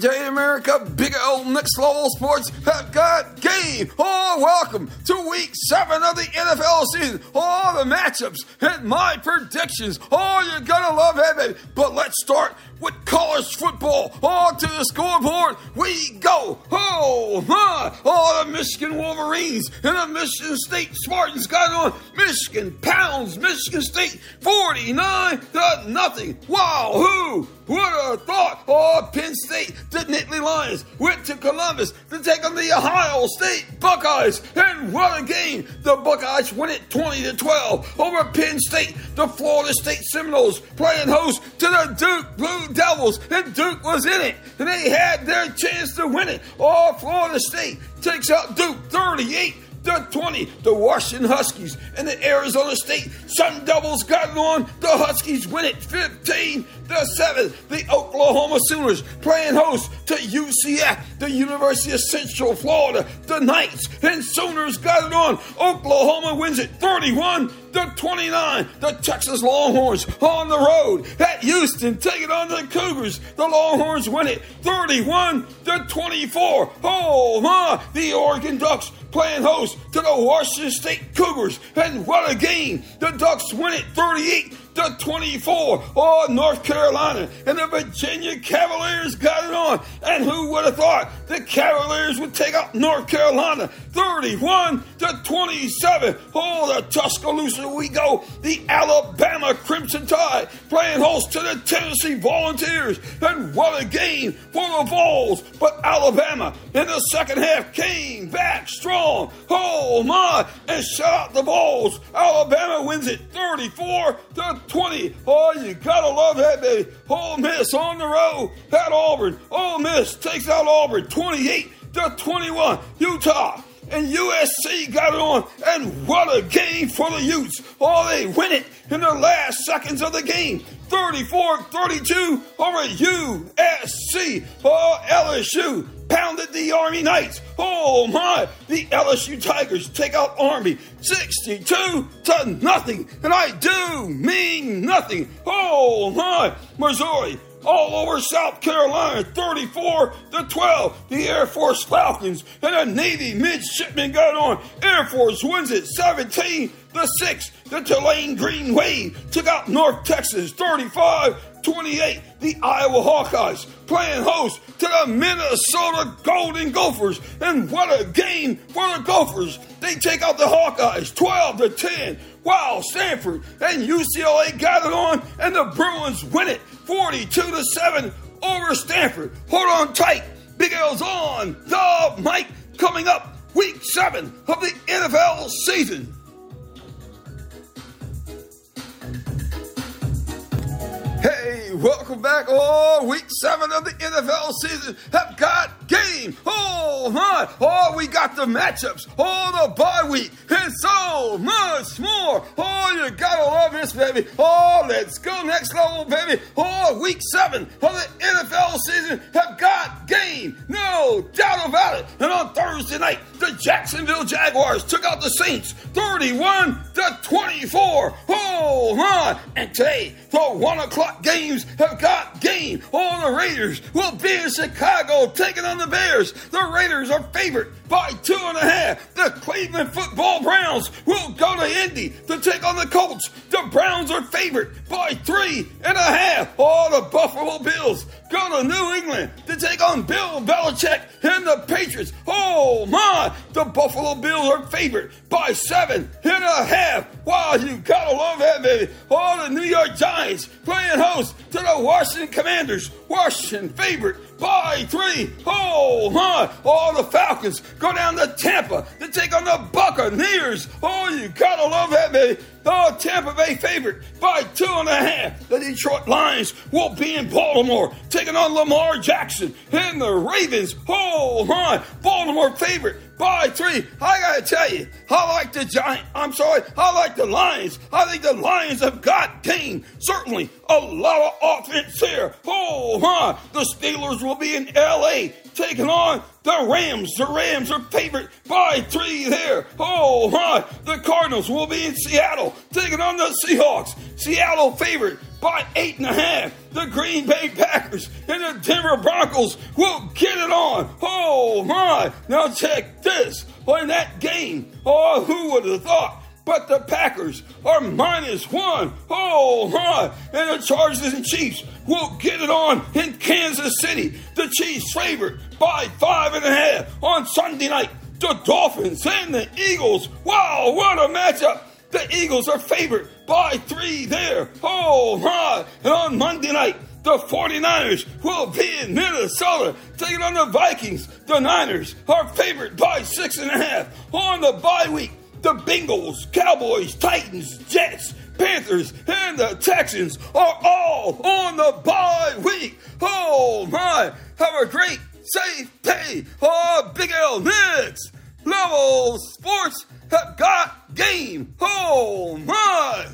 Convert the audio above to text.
Day, America. Big old next level sports have got game. Oh, welcome to week seven of the NFL season. Oh, the matchups and my predictions. Oh, you're gonna love it. But let's start with college football. On to the scoreboard we go. Oh, my. Oh, the Michigan Wolverines and the Michigan State Spartans got on. Michigan pounds Michigan State 49 to nothing. Wow, who would have thought? Oh, Penn State, the Nittany Lions, went to Columbus to take on the Ohio State Buckeyes. And what a game! The Buckeyes win it 20 to 12 over Penn State. The Florida State Seminoles playing host to the Duke Blue Devils, and Duke was in it. And they had their chance to win it. Oh, Florida State takes out Duke 38 the 20, the Washington Huskies, and the Arizona State Sun Devils got it on. The Huskies win it 15 to 7. The Oklahoma Sooners playing host to UCF, the University of Central Florida. The Knights and Sooners got it on. Oklahoma wins it 31 to 29. The Texas Longhorns on the road at Houston taking on the Cougars. The Longhorns win it 31 to 24. Oh my, the Oregon Ducks playing host to the Washington State Cougars. And what a game! The Ducks win it 38 to 24. Oh, North Carolina and the Virginia Cavaliers got it on. And who would have thought the Cavaliers would take out North Carolina 31 to 27. Oh, the Tuscaloosa we go. The Alabama Crimson Tide playing host to the Tennessee Volunteers. And what a game for the Vols. But Alabama in the second half came back strong. Oh my, and shut out the Vols. Alabama wins it 34 to 20. Oh, you gotta love that, baby. Ole Miss on the road at Auburn. Ole Miss takes out Auburn 28 to 21. Utah and USC got it on, and what a game for the Utes. Oh, they win it in the last seconds of the game. 34 32 over USC. Oh, LSU pounded the Army Knights. Oh my, the LSU Tigers take out Army 62 to nothing. And I do mean nothing. Oh my, Missouri all over South Carolina, 34 to 12. The Air Force Falcons and a Navy midshipman got on. Air Force wins it 17 to 6. The Tulane Green Wave took out North Texas 35 28. The Iowa Hawkeyes playing host to the Minnesota Golden Gophers. And what a game for the Gophers. They take out the Hawkeyes 12 to 10. Wow, Stanford and UCLA got it on, and the Bruins win it 42 to 7 over Stanford. Hold on tight. Big L's on the mic coming up week seven of the NFL season. Welcome back. Oh, week seven of the NFL season have got game. Oh, my. Oh, we got the matchups. Oh, the bye week. And so much more. Oh, you gotta love baby. Oh, let's go next level, baby. Oh, week seven of the NFL season have got game. No doubt about it. And on Thursday night, the Jacksonville Jaguars took out the Saints 31 to 24. Oh, my. And today, the one o'clock games have got game. All the Raiders will be in Chicago taking on the Bears. The Raiders are favored by two and a half. The Cleveland football Browns will go to Indy to take on the Colts. The Browns are favored by three and a half. All the Buffalo Bills go to New England to take on Bill Belichick and the Patriots. Oh my! The Buffalo Bills are favored by seven and a half. Wow, you gotta love that, baby. All the New York Giants playing host to the Washington Commanders. Washington favorite by three. Oh my! All the Falcons go down to Tampa to take on the Buccaneers. Oh, you gotta love that, baby. Oh, Tampa Bay favorite by two and a half. The Detroit Lions will be in Baltimore taking on Lamar Jackson and the Ravens. Oh my! Baltimore favorite by three. I gotta tell you, I like the Giant. I'm sorry, I like the Lions. I think the Lions have got game. Certainly a lot of offense here. Oh my! The Steelers will be in LA taking on the Rams. The Rams are favored by three there. Oh my! The Cardinals will be in Seattle taking on the Seahawks. Seattle favored by eight and a half. The Green Bay Packers and the Denver Broncos will get it on. Oh my! Now check this. In that game, oh, who would have thought? But the Packers are minus one. Oh my! And the Chargers and Chiefs will get it on in Kansas City. The Chiefs favored by five and a half on Sunday night. The Dolphins and the Eagles. Wow, what a matchup! The Eagles are favored by three there. Oh my! And on Monday night, the 49ers will be in Minnesota taking on the Vikings. The Niners are favored by six and a half on the bye week. The Bengals, Cowboys, Titans, Jets, Panthers, and the Texans are all on the bye week. Oh my! Have a great, safe day. Oh, Big L Next. Level Sports have got game. Oh my!